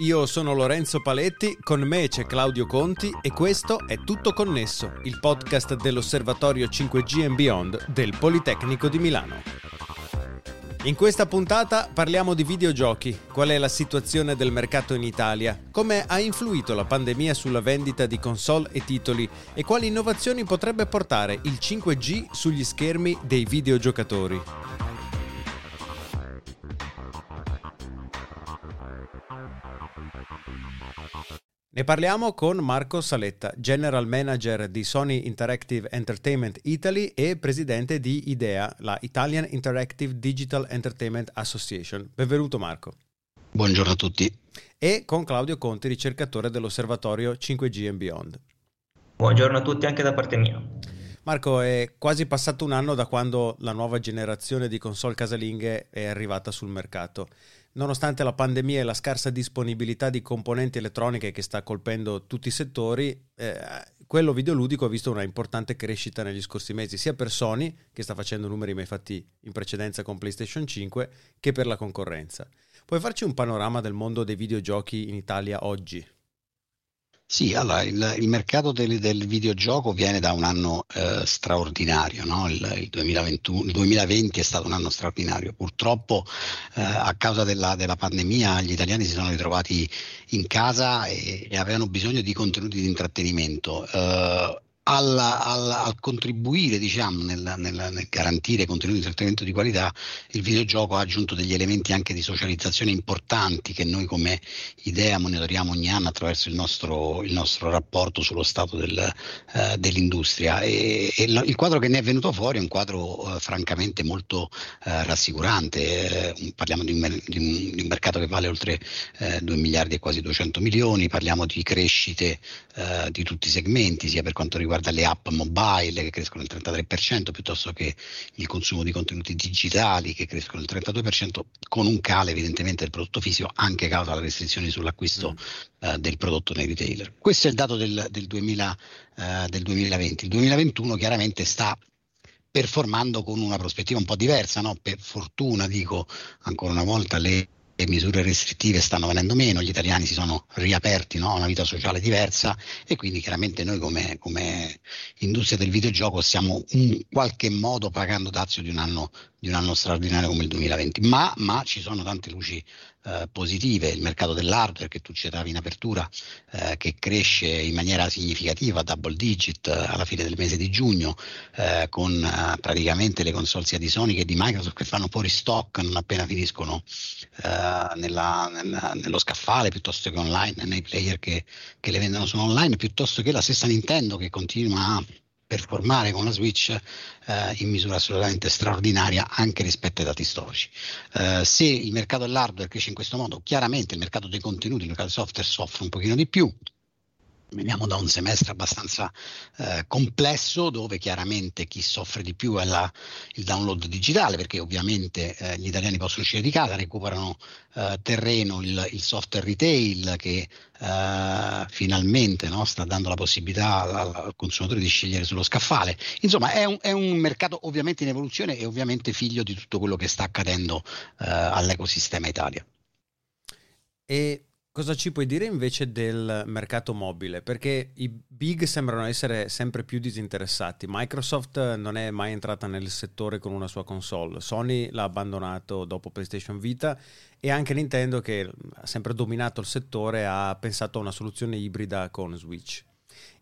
Io sono Lorenzo Paletti, con me c'è Claudio Conti e questo è Tutto Connesso, il podcast dell'Osservatorio 5G and Beyond del Politecnico di Milano. In questa puntata parliamo di videogiochi, qual è la situazione del mercato in Italia, come ha influito la pandemia sulla vendita di console e titoli e quali innovazioni potrebbe portare il 5G sugli schermi dei videogiocatori. Ne parliamo con Marco Saletta, General Manager di Sony Interactive Entertainment Italy e presidente di IDEA, la Italian Interactive Digital Entertainment Association. Benvenuto Marco. Buongiorno a tutti. E con Claudio Conti, ricercatore dell'osservatorio 5G and Beyond. Buongiorno a tutti anche da parte mia. Marco, è quasi passato un anno da quando la nuova generazione di console casalinghe è arrivata sul mercato. Nonostante la pandemia e la scarsa disponibilità di componenti elettroniche che sta colpendo tutti i settori, eh, quello videoludico ha visto una importante crescita negli scorsi mesi, sia per Sony, che sta facendo numeri mai fatti in precedenza con PlayStation 5, che per la concorrenza. Puoi farci un panorama del mondo dei videogiochi in Italia oggi? Sì, allora il, il mercato del, del, videogioco viene da un anno eh, straordinario, no? il, il, 2021, il, 2020 è stato un anno straordinario. Purtroppo eh, a causa della, della, pandemia gli italiani si sono ritrovati in casa e, e avevano bisogno di contenuti di intrattenimento. Eh, al, al, al, contribuire diciamo, nel, nel, nel, garantire contenuti di trattamento di qualità, il videogioco ha aggiunto degli elementi anche di socializzazione importanti che noi come idea monitoriamo ogni anno attraverso il nostro, il nostro rapporto sullo stato del, eh, dell'industria. E, e il quadro che ne è venuto fuori è un quadro eh, francamente molto eh, rassicurante. Eh, parliamo di un, di, un, di un, mercato che vale oltre 2 eh, miliardi e quasi 200 milioni, parliamo di crescite eh, di tutti i segmenti, sia per quanto riguarda riguarda le app mobile che crescono il 33%, piuttosto che il consumo di contenuti digitali che crescono il 32%, con un calo evidentemente del prodotto fisico anche a causa delle restrizioni sull'acquisto mm. uh, del prodotto nei retailer. Questo è il dato del, del, 2000, uh, del 2020. Il 2021 chiaramente sta performando con una prospettiva un po' diversa, no? per fortuna dico ancora una volta le le misure restrittive stanno venendo meno, gli italiani si sono riaperti no, a una vita sociale diversa e quindi chiaramente noi come, come, industria del videogioco stiamo in qualche modo pagando dazio di un anno, di un anno straordinario come il 2020, ma, ma ci sono tante luci eh, positive, il mercato dell'hardware che tu citavi in apertura, eh, che cresce in maniera significativa, double digit eh, alla fine del mese di giugno, eh, con eh, praticamente le console sia di Sony che di Microsoft che fanno fuori stock non appena finiscono nella, nella, nello scaffale, piuttosto che online, nei player che, che le vendono sono online, piuttosto che la stessa Nintendo che continua a performare con la Switch eh, in misura assolutamente straordinaria anche rispetto ai dati storici. Eh, se il mercato dell'hardware cresce in questo modo, chiaramente il mercato dei contenuti, il mercato del software soffre un pochino di più, Veniamo da un semestre abbastanza eh, complesso dove chiaramente chi soffre di più è la, il download digitale perché ovviamente eh, gli italiani possono uscire di casa, recuperano eh, terreno il, il, software retail che eh, finalmente no, sta dando la possibilità al, al, consumatore di scegliere sullo scaffale. Insomma è un, è un, mercato ovviamente in evoluzione e ovviamente figlio di tutto quello che sta accadendo eh, all'ecosistema Italia. E Cosa ci puoi dire invece del mercato mobile? Perché i big sembrano essere sempre più disinteressati. Microsoft non è mai entrata nel settore con una sua console, Sony l'ha abbandonato dopo PlayStation Vita e anche Nintendo, che ha sempre dominato il settore, ha pensato a una soluzione ibrida con Switch.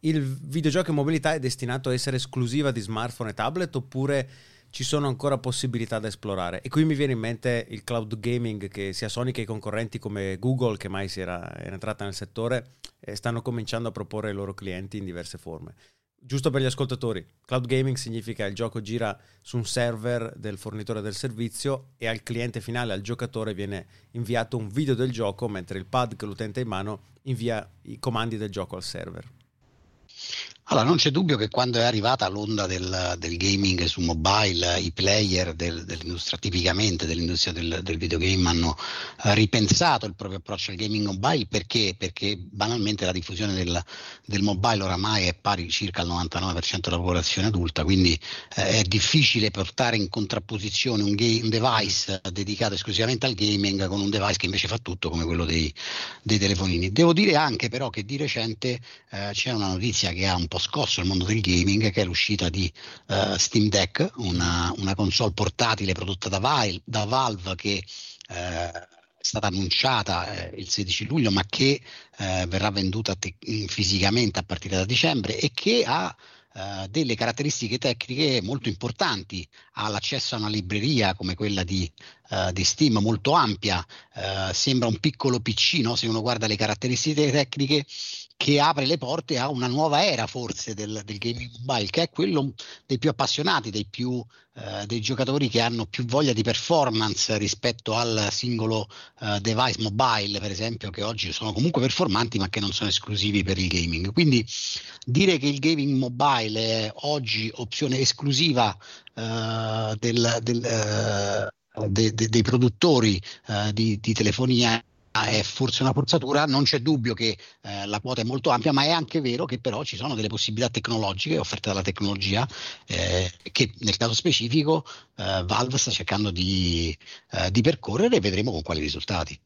Il videogioco in mobilità è destinato a essere esclusiva di smartphone e tablet oppure ci sono ancora possibilità da esplorare. E qui mi viene in mente il cloud gaming che sia Sony che i concorrenti come Google, che mai si era, era entrata nel settore, eh, stanno cominciando a proporre ai loro clienti in diverse forme. Giusto per gli ascoltatori, cloud gaming significa il gioco gira su un server del fornitore del servizio e al cliente finale, al giocatore, viene inviato un video del gioco mentre il pad che l'utente ha in mano invia i comandi del gioco al server. Allora, non c'è dubbio che quando è arrivata l'onda del, del gaming su mobile, i player del, dell'industria, tipicamente dell'industria del, del videogame, hanno uh, ripensato il proprio approccio al gaming mobile perché? Perché banalmente la diffusione del, del mobile oramai è pari circa al 99% della popolazione adulta, quindi eh, è difficile portare in contrapposizione un, game, un, device dedicato esclusivamente al gaming con un device che invece fa tutto come quello dei, dei telefonini. Devo dire anche però che di recente eh, c'è una notizia che ha un po' scosso il mondo del gaming, che è l'uscita di uh, Steam Deck, una, una, console portatile prodotta da, Valve, da Valve che uh, è stata annunciata eh, il 16 luglio, ma che eh, verrà venduta te- fisicamente a partire da dicembre e che ha eh, delle caratteristiche tecniche molto importanti, ha l'accesso a una libreria come quella di, uh, di Steam molto ampia, sembra un piccolo PC no? se uno guarda le caratteristiche tecniche che apre le porte a una nuova era forse del, del gaming mobile, che è quello dei più appassionati, dei, più, eh, dei giocatori che hanno più voglia di performance rispetto al singolo eh, device mobile, per esempio, che oggi sono comunque performanti ma che non sono esclusivi per il gaming. Quindi dire che il gaming mobile è oggi opzione esclusiva eh, del, del, eh, de, de, dei produttori eh, di, di telefonia è forse una forzatura, non c'è dubbio che eh, la quota è molto ampia, ma è anche vero che però ci sono delle possibilità tecnologiche offerte dalla tecnologia eh, che nel caso specifico eh, Valve sta cercando di, eh, di percorrere e vedremo con quali risultati.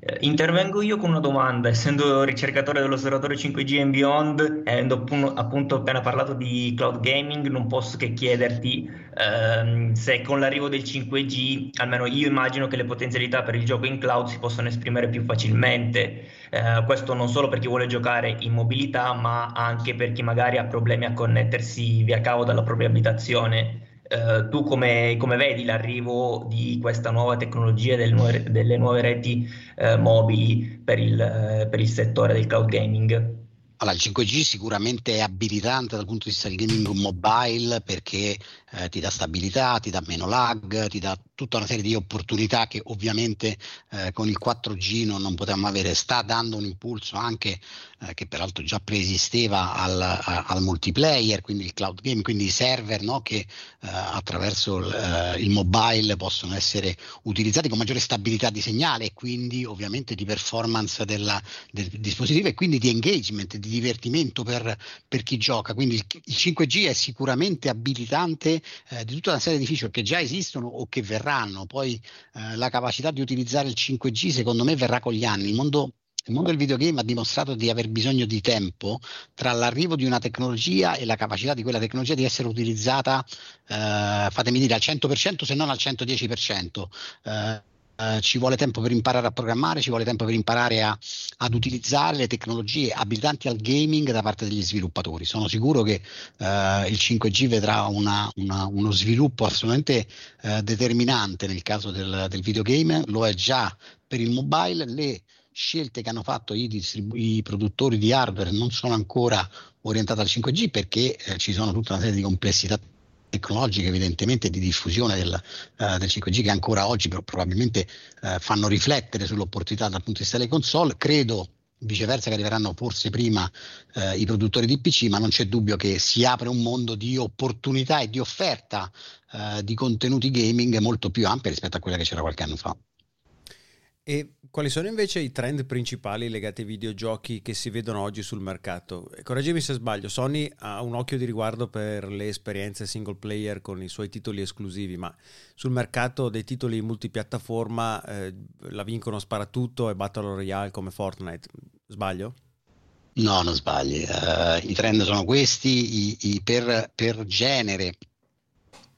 Eh, intervengo io con una domanda, essendo ricercatore dell'osservatorio 5G and Beyond, avendo appunto appena parlato di cloud gaming, non posso che chiederti ehm, se con l'arrivo del 5G, almeno io immagino che le potenzialità per il gioco in cloud si possano esprimere più facilmente. Eh, questo non solo per chi vuole giocare in mobilità, ma anche per chi magari ha problemi a connettersi via cavo dalla propria abitazione. Uh, tu come, come, vedi l'arrivo di questa nuova tecnologia delle nuove, delle nuove reti uh, mobili per il, uh, per il, settore del cloud gaming? Allora, il 5G sicuramente è abilitante dal punto di vista del gaming mobile perché eh, ti dà stabilità, ti dà meno lag, ti dà tutta una serie di opportunità che ovviamente eh, con il 4G non, non potevamo avere. Sta dando un impulso anche eh, che peraltro già preesisteva al, a, al, multiplayer, quindi il cloud game, quindi i server no, che eh, attraverso il, eh, il mobile possono essere utilizzati con maggiore stabilità di segnale e quindi ovviamente di performance della, del dispositivo e quindi di engagement, di divertimento per, per chi gioca. Quindi il, il 5G è sicuramente abilitante eh, di tutta una serie di feature che già esistono o che verranno. Poi eh, la capacità di utilizzare il 5G secondo me verrà con gli anni. Il mondo il mondo del videogame ha dimostrato di aver bisogno di tempo tra l'arrivo di una tecnologia e la capacità di quella tecnologia di essere utilizzata, eh, fatemi dire, al 100% se non al 110%. Eh, Uh, ci vuole tempo per imparare a programmare, ci vuole tempo per imparare a, ad utilizzare le tecnologie abilitanti al gaming da parte degli sviluppatori. Sono sicuro che uh, il 5G vedrà una, una, uno sviluppo assolutamente uh, determinante nel caso del, del, videogame, lo è già per il mobile. Le scelte che hanno fatto i, distribu- i produttori di hardware non sono ancora orientate al 5G perché eh, ci sono tutta una serie di complessità tecnologiche evidentemente di diffusione del, uh, del 5G che ancora oggi probabilmente uh, fanno riflettere sull'opportunità dal punto di vista delle console. Credo viceversa che arriveranno forse prima uh, i produttori di PC, ma non c'è dubbio che si apre un mondo di opportunità e di offerta di contenuti gaming molto più ampia rispetto a quella che c'era qualche anno fa. E quali sono invece i trend principali legati ai videogiochi che si vedono oggi sul mercato? Correggimi se sbaglio, Sony ha un occhio di riguardo per le esperienze single player con i suoi titoli esclusivi, ma sul mercato dei titoli multipiattaforma eh, la vincono sparatutto e Battle Royale come Fortnite. Sbaglio? No, non sbagli. Uh, I trend sono questi, i, i per, per genere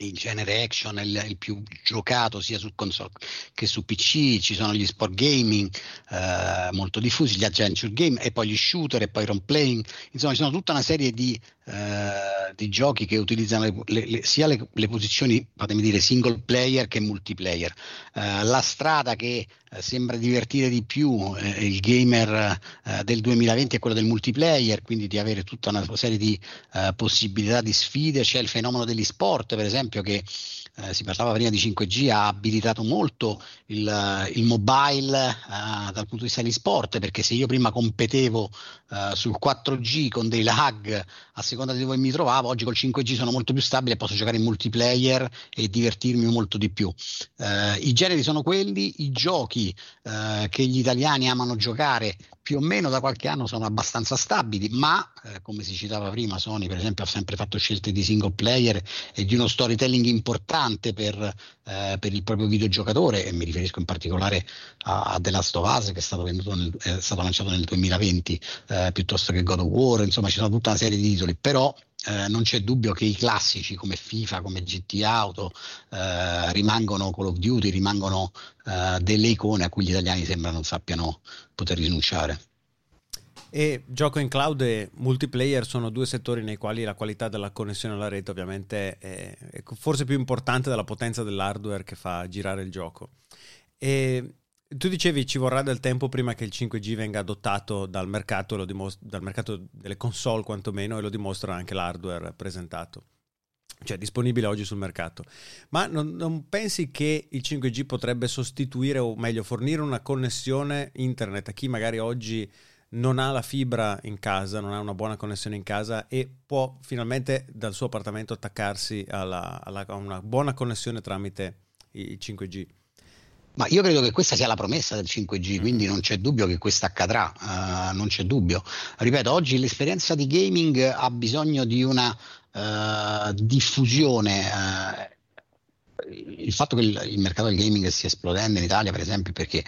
il genere action è il, il, più giocato sia su console che su PC, ci sono gli sport gaming eh, molto diffusi, gli adventure game e poi gli shooter e poi role playing, insomma ci sono tutta una serie di eh, di giochi che utilizzano le, le, le, sia le, posizioni, fatemi dire, single player che multiplayer. Eh, la strada che eh, sembra divertire di più eh, il gamer eh, del 2020 è quello del multiplayer, quindi di avere tutta una serie di eh, possibilità di sfide. C'è il fenomeno degli sport, per esempio, che eh, si parlava prima di 5G, ha abilitato molto il, il mobile eh, dal punto di vista degli sport, perché se io prima competevo eh, sul 4G con dei lag a seconda di dove mi trovavo, oggi col 5G sono molto più stabile posso giocare in multiplayer e divertirmi molto di più. Eh, I generi sono quelli, i giochi eh, che gli italiani amano giocare più o meno da qualche anno sono abbastanza stabili, ma eh, come si citava prima, Sony per esempio ha sempre fatto scelte di single player e di uno storytelling importante per, eh, per il proprio videogiocatore e mi riferisco in particolare a, a The Last of Us che è stato, nel, è stato lanciato nel 2020 eh, piuttosto che God of War, insomma ci sono tutta una serie di titoli, però eh, non c'è dubbio che i classici come FIFA, come GT Auto eh, rimangono Call of Duty, rimangono eh, delle icone a cui gli italiani sembra non sappiano poter rinunciare. E gioco in cloud e multiplayer sono due settori nei quali la qualità della connessione alla rete ovviamente è, è forse più importante della potenza dell'hardware che fa girare il gioco. E tu dicevi ci vorrà del tempo prima che il 5G venga adottato dal mercato, dimostra, dal mercato delle console quantomeno, e lo dimostra anche l'hardware presentato, cioè disponibile oggi sul mercato. Ma non, non, pensi che il 5G potrebbe sostituire, o meglio, fornire una connessione internet a chi magari oggi non ha la fibra in casa, non ha una buona connessione in casa e può finalmente dal suo appartamento attaccarsi alla, alla, a una buona connessione tramite il 5G? Ma io credo che questa sia la promessa del 5G, mm. quindi non c'è dubbio che questo accadrà, uh, non c'è dubbio. Ripeto, oggi l'esperienza di gaming ha bisogno di una uh, diffusione. Uh, il fatto che il, il, mercato del gaming stia esplodendo in Italia, per esempio, perché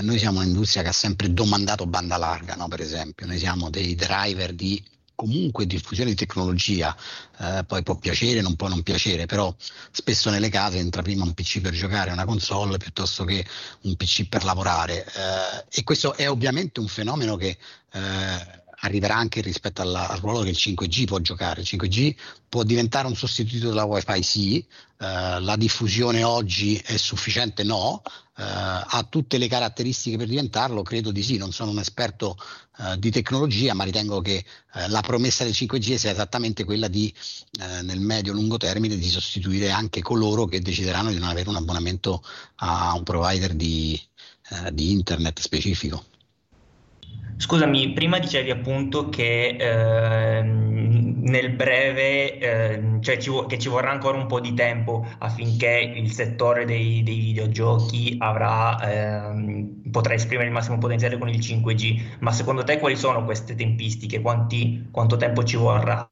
noi siamo un'industria che ha sempre domandato banda larga, no? per esempio, noi siamo dei driver di comunque diffusione di tecnologia, eh, poi può piacere, non può non piacere, però spesso nelle case entra prima un PC per giocare, una console, piuttosto che un PC per lavorare. Eh, e questo è ovviamente un fenomeno che eh, arriverà anche rispetto alla, al ruolo che il 5G può giocare. Il 5G può diventare un sostituto della Wi-Fi, sì, eh, la diffusione oggi è sufficiente, no, eh, ha tutte le caratteristiche per diventarlo, credo di sì, non sono un esperto eh, di tecnologia, ma ritengo che la promessa del 5G sia esattamente quella di, nel medio-lungo termine, di sostituire anche coloro che decideranno di non avere un abbonamento a un provider di, di internet specifico. Scusami, prima dicevi appunto che eh, nel breve, eh, cioè ci, che ci vorrà ancora un po' di tempo affinché il settore dei, dei videogiochi avrà, eh, potrà esprimere il massimo potenziale con il 5G, ma secondo te quali sono queste tempistiche? Quanti, quanto tempo ci vorrà?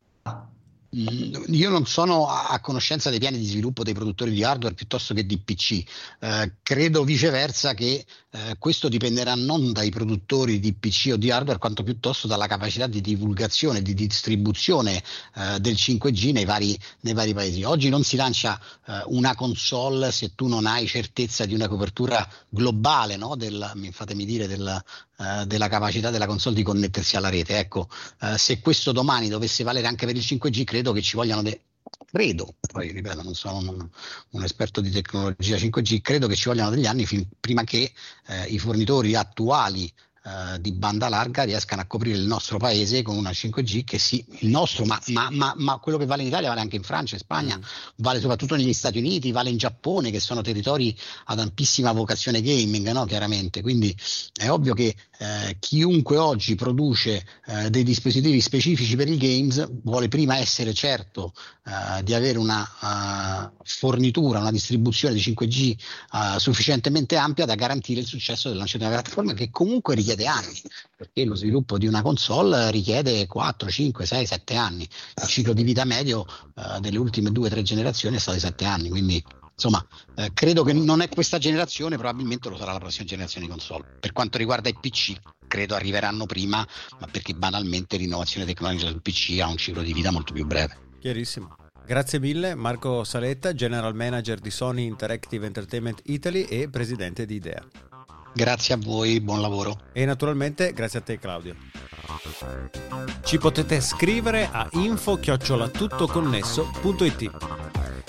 Io non sono a conoscenza dei piani di sviluppo dei produttori di hardware piuttosto che di PC. Eh, credo viceversa che eh, questo dipenderà non dai produttori di PC o di hardware, quanto piuttosto dalla capacità di divulgazione, di distribuzione eh, del 5G nei vari, nei vari, paesi. Oggi non si lancia eh, una console se tu non hai certezza di una copertura globale, no? del, fatemi dire, del, eh, della capacità della console di connettersi alla rete. Ecco, eh, se questo domani dovesse valere anche per il 5G, credo che ci vogliano de- credo, poi ripeto, non sono un, un, esperto di tecnologia 5G, credo che ci vogliano degli anni fin, prima che eh, i fornitori attuali eh, di banda larga riescano a coprire il nostro paese con una 5G che sì, il nostro, ma, ma, ma, ma quello che vale in Italia vale anche in Francia, in Spagna, mm. vale soprattutto negli Stati Uniti, vale in Giappone, che sono territori ad ampissima vocazione gaming, no? chiaramente. Quindi è ovvio che eh, chiunque oggi produce eh, dei dispositivi specifici per i games vuole prima essere certo eh, di avere una uh, fornitura, una distribuzione di 5G uh, sufficientemente ampia da garantire il successo del lancio di una piattaforma che comunque richiede anni, perché lo sviluppo di una console richiede 4, 5, 6, 7 anni. Il ciclo di vita medio uh, delle ultime 2-3 generazioni è stato di 7 anni, quindi insomma, eh, credo che non è questa generazione, probabilmente lo sarà la prossima generazione di console. Per quanto riguarda i PC, credo arriveranno prima, ma perché banalmente l'innovazione tecnologica del PC ha un ciclo di vita molto più breve. Chiarissimo. Grazie mille Marco Saletta, General Manager di Sony Interactive Entertainment Italy e Presidente di IDEA. Grazie a voi, buon lavoro. E naturalmente grazie a te Claudio. Ci potete scrivere a info-tuttoconnesso.it.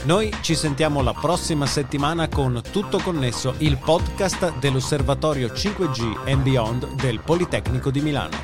Noi ci sentiamo la prossima settimana con Tutto Connesso, il podcast dell'Osservatorio 5G and Beyond del Politecnico di Milano.